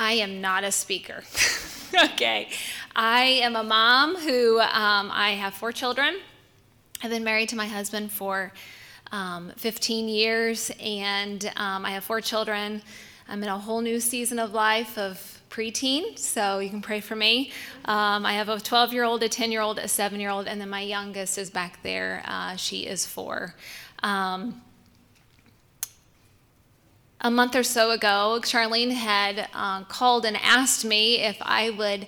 I am not a speaker. okay. I am a mom who um, I have four children. I've been married to my husband for um, 15 years, and um, I have four children. I'm in a whole new season of life of preteen, so you can pray for me. Um, I have a 12 year old, a 10 year old, a 7 year old, and then my youngest is back there. Uh, she is four. Um, a month or so ago, Charlene had uh, called and asked me if I would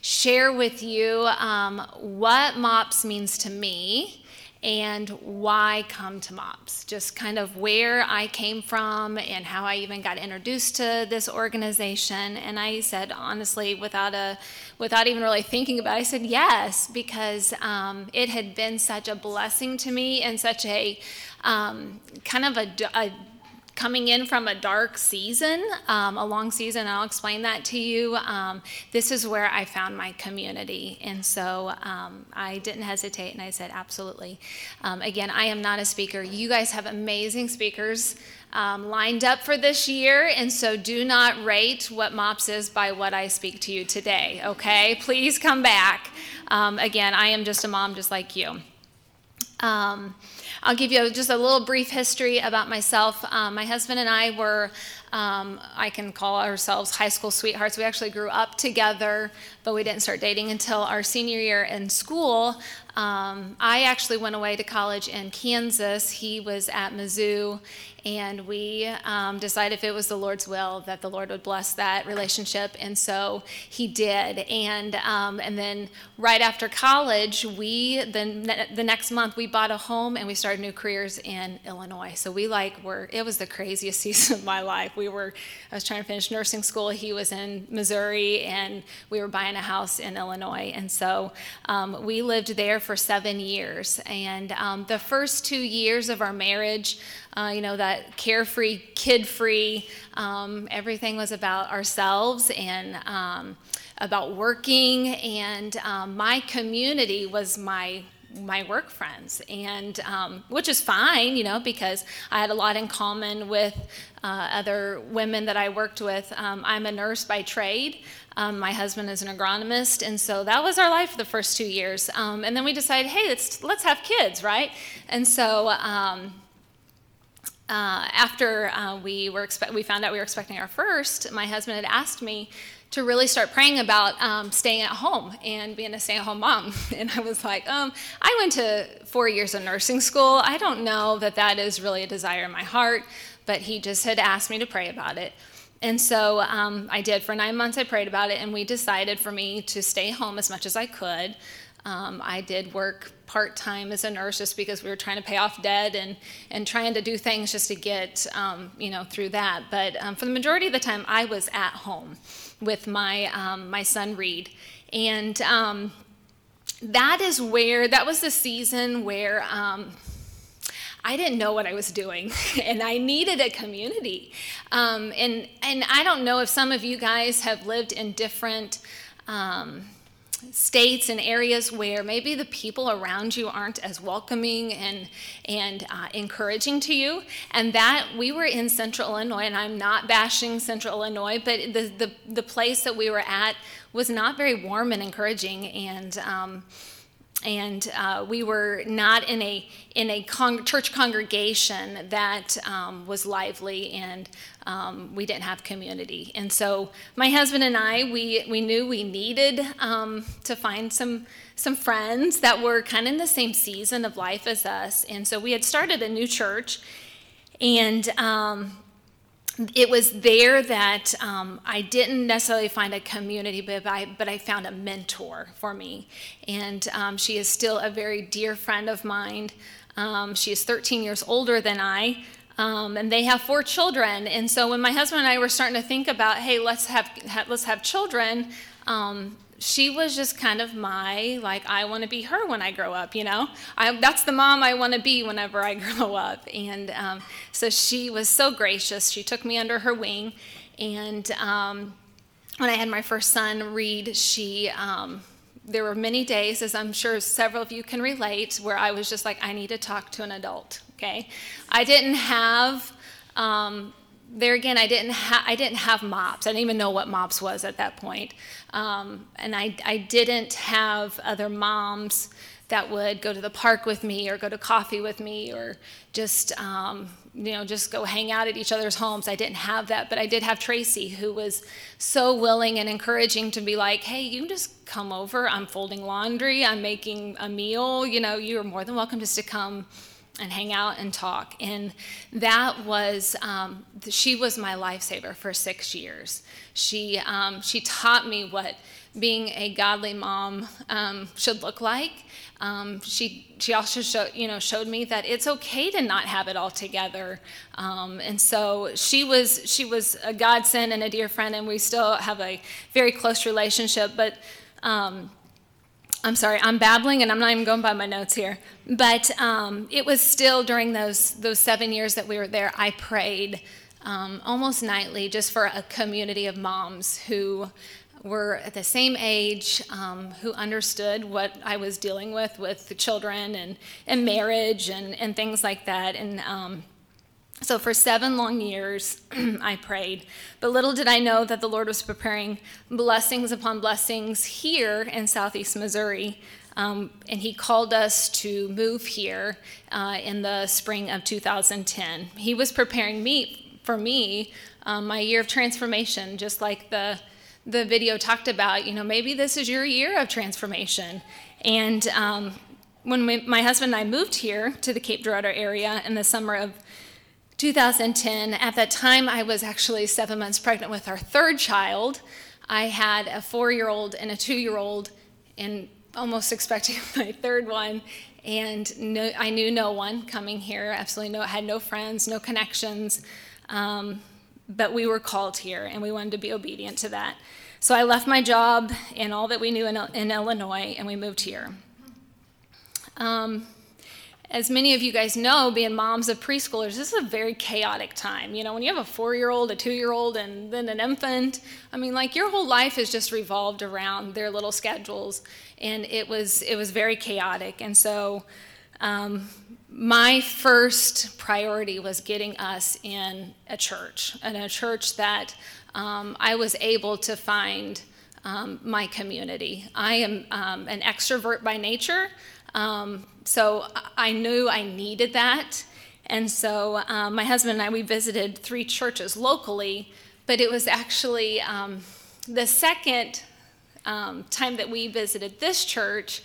share with you um, what MOPS means to me and why come to MOPS. Just kind of where I came from and how I even got introduced to this organization. And I said, honestly, without a without even really thinking about it, I said yes, because um, it had been such a blessing to me and such a um, kind of a, a coming in from a dark season, um, a long season. I'll explain that to you. Um, this is where I found my community. And so um, I didn't hesitate and I said, absolutely. Um, again, I am not a speaker. You guys have amazing speakers. Um, lined up for this year, and so do not rate what MOPS is by what I speak to you today, okay? Please come back. Um, again, I am just a mom just like you. I'll give you just a little brief history about myself. Um, my husband and I were, um, I can call ourselves high school sweethearts. We actually grew up together, but we didn't start dating until our senior year in school. Um, I actually went away to college in Kansas. He was at Mizzou, and we um, decided if it was the Lord's will that the Lord would bless that relationship, and so He did. And um, and then right after college, we the the next month we bought a home and we started new careers in Illinois. So we like were it was the craziest season of my life. We were I was trying to finish nursing school. He was in Missouri, and we were buying a house in Illinois, and so um, we lived there for seven years. And um, the first two years of our marriage uh, you know, that carefree, kid free, um, everything was about ourselves and um, about working. And um, my community was my my work friends, and um, which is fine, you know, because I had a lot in common with uh, other women that I worked with. Um, I'm a nurse by trade. Um, my husband is an agronomist, and so that was our life the first two years. Um, and then we decided, hey, let's let's have kids, right? And so um, uh, after uh, we were expe- we found out we were expecting our first, my husband had asked me to really start praying about um, staying at home and being a stay-at-home mom. And I was like, um, I went to four years of nursing school. I don't know that that is really a desire in my heart, but he just had asked me to pray about it. And so um, I did. For nine months, I prayed about it, and we decided for me to stay home as much as I could. Um, I did work part time as a nurse just because we were trying to pay off debt and, and trying to do things just to get um, you know through that. But um, for the majority of the time, I was at home with my um, my son Reed, and um, that is where that was the season where. Um, I didn't know what I was doing, and I needed a community. and and I don't know if some of you guys have lived in different um, states and areas where maybe the people around you aren't as welcoming and and uh, encouraging to you. And that we were in central illinois and i'm not bashing central illinois but the the, the place that we were at was not very warm and encouraging. And um, and uh, we were not in a in a con- church congregation that um, was lively and um, we didn't have community. And so my husband and i we we knew we needed um, to find some some friends that were kind of in the same season of life as us. And so we had started a new church. And um, it was there that um, I didn't necessarily find a community, but I, but I found a mentor for me. And um, she is still a very dear friend of mine. Um, she is 13 years older than I. Um, and they have four children, and so when my husband and I were starting to think about, hey, let's have, have let's have children, um, she was just kind of my like i want to be her when i grow up you know? I, that's the mom i want to be whenever i grow up. And um, so she was so gracious. She took me under her wing. And um, when i had my first son reed she um, there were many days as i'm sure several of you can relate where i was just like i need to talk to an adult okay? I didn't have um, there again, I didn't ha- I didn't have mops. I didn't even know what mops was at that point, um, and I I didn't have other moms that would go to the park with me or go to coffee with me or just um, you know just go hang out at each other's homes. I didn't have that but i did have tracy who was so willing and encouraging to be like hey you can just come over. I'm folding laundry. I'm making a meal. You know you're more than welcome just to come and hang out and talk. And that was um, she was my lifesaver for six years. She um, she taught me what being a godly mom um, should look like. Um, she she also showed you know showed me that it's okay to not have it all together, um, and so she was she was a godsend and a dear friend, and we still have a very close relationship. But um, I'm sorry, I'm babbling, and I'm not even going by my notes here. But um, it was still during those those seven years that we were there. I prayed. Um, almost nightly, just for a community of moms who were at the same age, um, who understood what I was dealing with with the children and, and marriage and, and things like that. And um, so for seven long years, I prayed. But little did I know that the Lord was preparing blessings upon blessings here in southeast Missouri. Um, and he called us to move here uh, in the spring of 2010. He was preparing me for me um, my year of transformation, just like the the video talked about, you know, maybe this is your year of transformation. And um, when we, my husband and I moved here to the Cape Girardeau area in the summer of 2010, at that time I was actually seven months pregnant with our third child. I had a four year old and a two year old, and almost expecting my third one. And no, I knew no one coming here, absolutely no, had no friends, no connections. Um, but we were called here and we wanted to be obedient to that. So I left my job and all that we knew in, in Illinois and we moved here. Um, as many of you guys know, being moms of preschoolers, this is a very chaotic time. You know, when you have a four year old, a two year old, and then an infant, I mean, like your whole life is just revolved around their little schedules. And it was, it was very chaotic. And so, um, my first priority was getting us in a church, and a church that um, I was able to find um, my community. I am um, an extrovert by nature, um, so I knew I needed that. And so um, my husband and I, we visited three churches locally, but it was actually um, the second time that we visited this church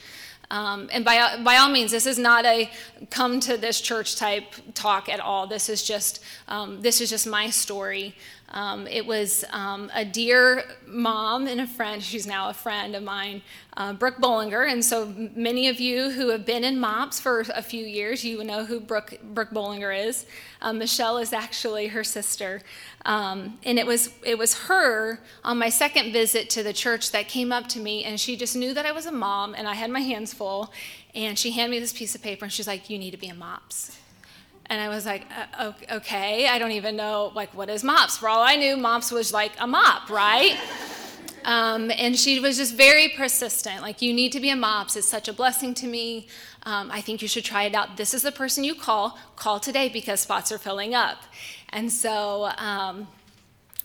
um, and by, by all means, this is not a come to this church type talk at all. This is just, um, this is just my story. Um, it was um, a dear mom and a friend, she's now a friend of mine, uh, Brooke Bollinger. And so many of you who have been in MOPS for a few years, you know who Brooke, Brooke Bollinger is. Um, Michelle is actually her sister. Um, and it was, it was her on my second visit to the church that came up to me, and she just knew that I was a mom, and I had my hands full. And she handed me this piece of paper, and she's like, You need to be in MOPS. And I was like, uh, okay, I don't even know, like, what is MOPS? For all I knew, MOPS was like a mop, right? Um, and she was just very persistent. Like, you need to be a MOPS. It's such a blessing to me. Um, I think you should try it out. This is the person you call. Call today because spots are filling up. And so, um,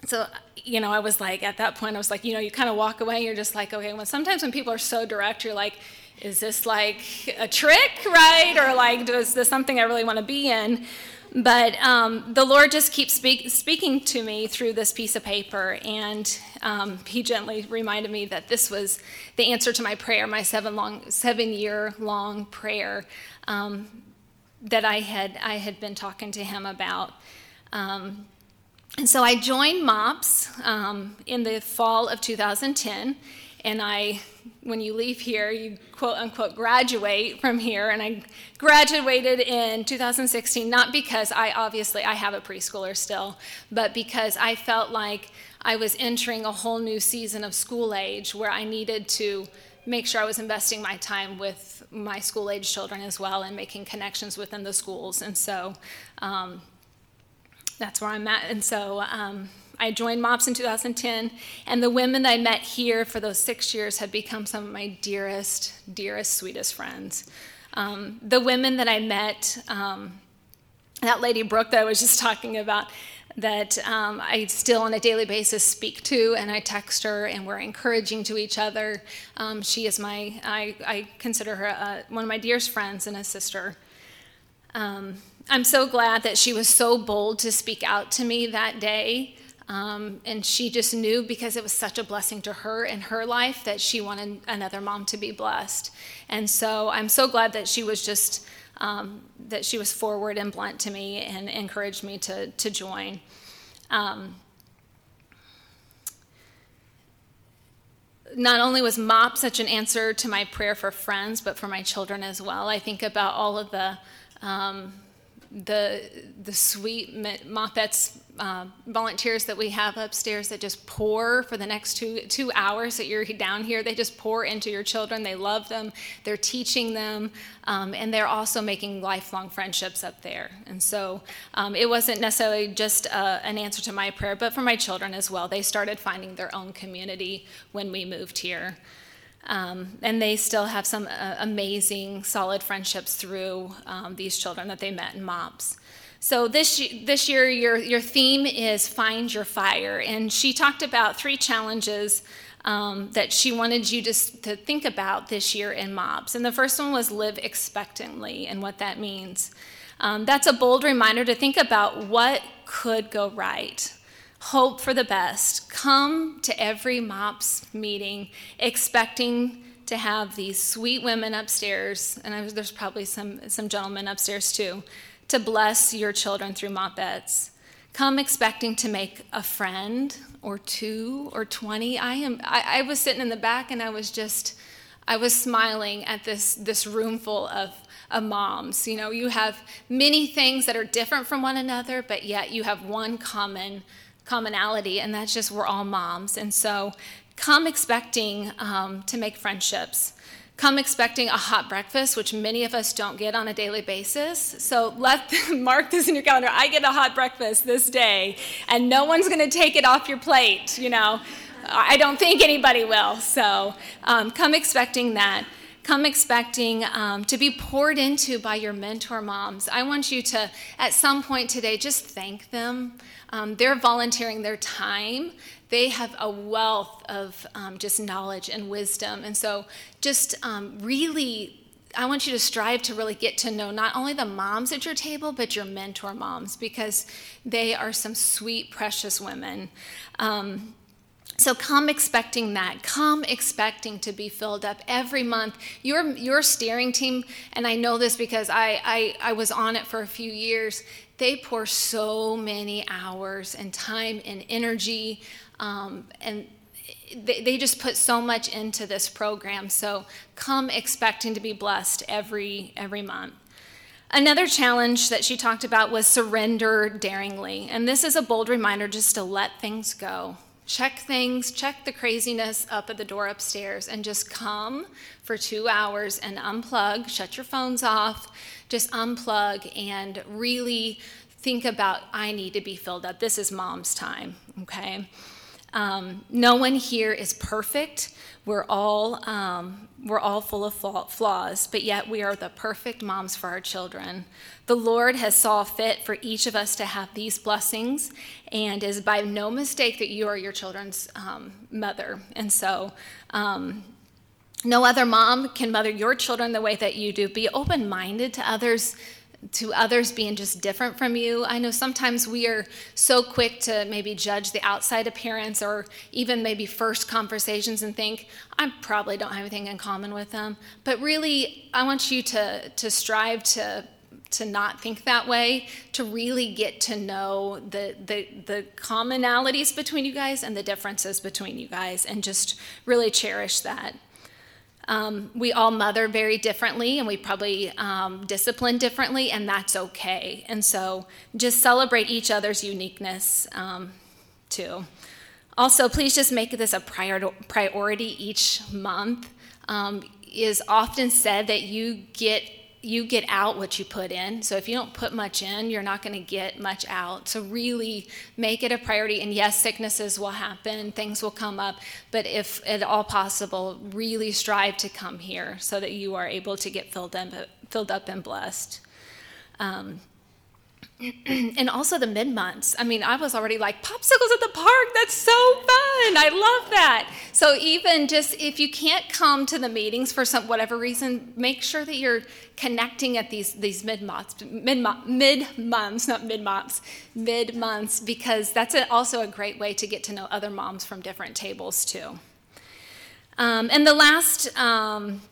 so you know, I was like, at that point, I was like, you know, you kind of walk away. You're just like, okay. When sometimes when people are so direct, you're like, is this like a trick, right? Or like, is this something I really want to be in? But um, the Lord just keeps speak, speaking to me through this piece of paper, and um, He gently reminded me that this was the answer to my prayer, my seven long, seven year long prayer um, that I had I had been talking to Him about. Um, and so I joined MOPS um, in the fall of 2010, and I when you leave here, you quote unquote graduate from here. And I graduated in 2016, not because I obviously I have a preschooler still, but because I felt like I was entering a whole new season of school age where I needed to make sure I was investing my time with my school age children as well and making connections within the schools. And so um, that's where I'm at. And so um, I joined MOPS in 2010, and the women that I met here for those six years have become some of my dearest, dearest, sweetest friends. Um, the women that I met, um, that lady Brooke that I was just talking about, that um, I still on a daily basis speak to, and I text her, and we're encouraging to each other. Um, she is my, I, I consider her uh, one of my dearest friends and a sister. Um, I'm so glad that she was so bold to speak out to me that day. Um, and she just knew because it was such a blessing to her in her life that she wanted another mom to be blessed. And so I'm so glad that she was just um, that she was forward and blunt to me and encouraged me to to join. Um, not only was MOP such an answer to my prayer for friends, but for my children as well. I think about all of the um, the the sweet MOPPETS uh, volunteers that we have upstairs that just pour for the next two two hours that you're down here. They just pour into your children. They love them. They're teaching them, um, and they're also making lifelong friendships up there. And so um, it wasn't necessarily just uh, an answer to my prayer, but for my children as well. They started finding their own community when we moved here. Um, and they still have some uh, amazing, solid friendships through um, these children that they met in MOPS. So this this year, your your theme is find your fire, and she talked about three challenges um, that she wanted you to to think about this year in MOPS. And the first one was live expectantly, and what that means. Um, that's a bold reminder to think about what could go right hope for the best. Come to every MOPS meeting expecting to have these sweet women upstairs, and there's probably some, some gentlemen upstairs too, to bless your children through MOPPETS. Come expecting to make a friend or two or 20. I, am, I, I was sitting in the back and I was just, I was smiling at this, this room full of, of moms. You know, you have many things that are different from one another, but yet you have one common commonality, and that's just we're all moms. And so come expecting um, to make friendships. Come expecting a hot breakfast, which many of us don't get on a daily basis. So let mark this in your calendar. I get a hot breakfast this day, and no one's going to take it off your plate. You know, I don't think anybody will. So um, come expecting that come expecting um, to be poured into by your mentor moms. I want you to, at some point today, just thank them. Um, they're volunteering their time. They have a wealth of um, just knowledge and wisdom. And so, just um, really I want you to strive to really get to know not only the moms at your table, but your mentor moms, because they are some sweet, precious women. Um, so come expecting that. Come expecting to be filled up every month. Your, your steering team, and I know this because I, I, I was on it for a few years, they pour so many hours and time and energy, um, and they, they just put so much into this program. So come expecting to be blessed every, every month. Another challenge that she talked about was surrender daringly. And this is a bold reminder just to let things go check things, check the craziness up at the door upstairs, and just come for two hours and unplug, shut your phones off, just unplug and really think about I need to be filled up. This is mom's time, okay? Um, no one here is perfect. We're all, um, we're all full of flaws, but yet we are the perfect moms for our children. The Lord has saw fit for each of us to have these blessings, and is by no mistake that you are your children's um, mother. And so, um, no other mom can mother your children the way that you do. Be open minded to others to others being just different from you. I know sometimes we are so quick to maybe judge the outside appearance or even maybe first conversations and think, I probably don't have anything in common with them. But really, I want you to, to strive to to not think that way, to really get to know the, the, the commonalities between you guys and the differences between you guys, and just really cherish that. Um, we all mother very differently and we probably um, discipline differently, and that's okay. And so just celebrate each other's uniqueness um, too. Also, please just make this a prior- priority each month. Um, is often said that you get you get out what you put in. So if you don't put much in, you're not going to get much out. So really make it a priority. And yes, sicknesses will happen, things will come up, but if at all possible, really strive to come here so that you are able to get filled, in, filled up and blessed. Um, and also the mid months. I mean, I was already like, popsicles at the park, that's so fun. I love that. So, even just if you can't come to the meetings for some whatever reason, make sure that you're connecting at these, these mid months, mid, months, not mid months, mid months, because that's a, also a great way to get to know other moms from different tables, too. Um, and the last um,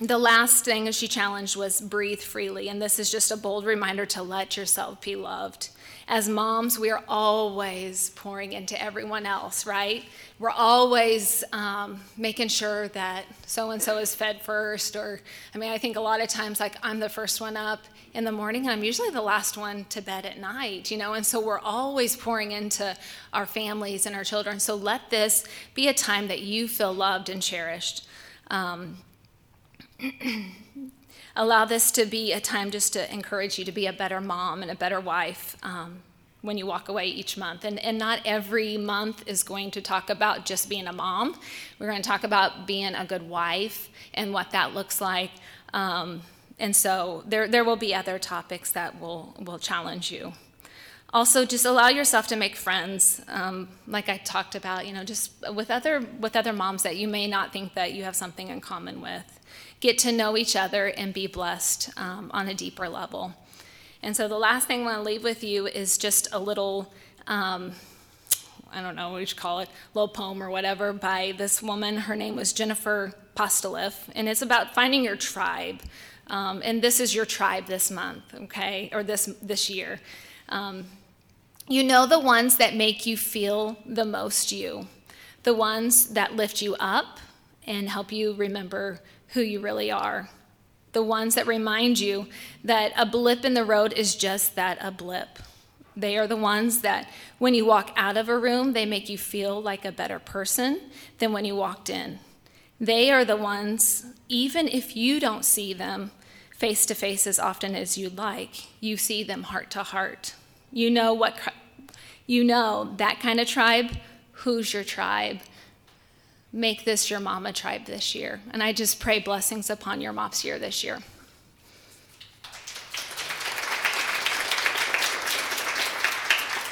the last thing she challenged was breathe freely. And this is just a bold reminder to let yourself be loved. As moms, we are always pouring into everyone else, right? We're always um, making sure that so and so is fed first. Or, I mean, I think a lot of times, like, I'm the first one up in the morning, and I'm usually the last one to bed at night, you know? And so we're always pouring into our families and our children. So let this be a time that you feel loved and cherished. Um, allow this to be a time just to encourage you to be a better mom and a better wife um, when you walk away each month. And, and not every month is going to talk about just being a mom. We're going to talk about being a good wife and what that looks like. Um, and so there, there will be other topics that will, will challenge you. Also, just allow yourself to make friends, um, like I talked about, you know, just with other, with other moms that you may not think that you have something in common with get to know each other and be blessed um, on a deeper level. And so the last thing I want to leave with you is just a little, um, I don't know what you should call it, little poem or whatever by this woman. Her name was Jennifer Postoliff, and it's about finding your tribe. Um, and this is your tribe this month, okay, or this this year. Um, you know the ones that make you feel the most you, the ones that lift you up and help you remember who you really are. The ones that remind you that a blip in the road is just that a blip. They are the ones that, when you walk out of a room, they make you feel like a better person than when you walked in. They are the ones, even if you don't see them face to face as often as you'd like, you see them heart to heart. You know what, you know that kind of tribe. Who's your tribe? Make this your mama tribe this year. And I just pray blessings upon your MOPS year this year.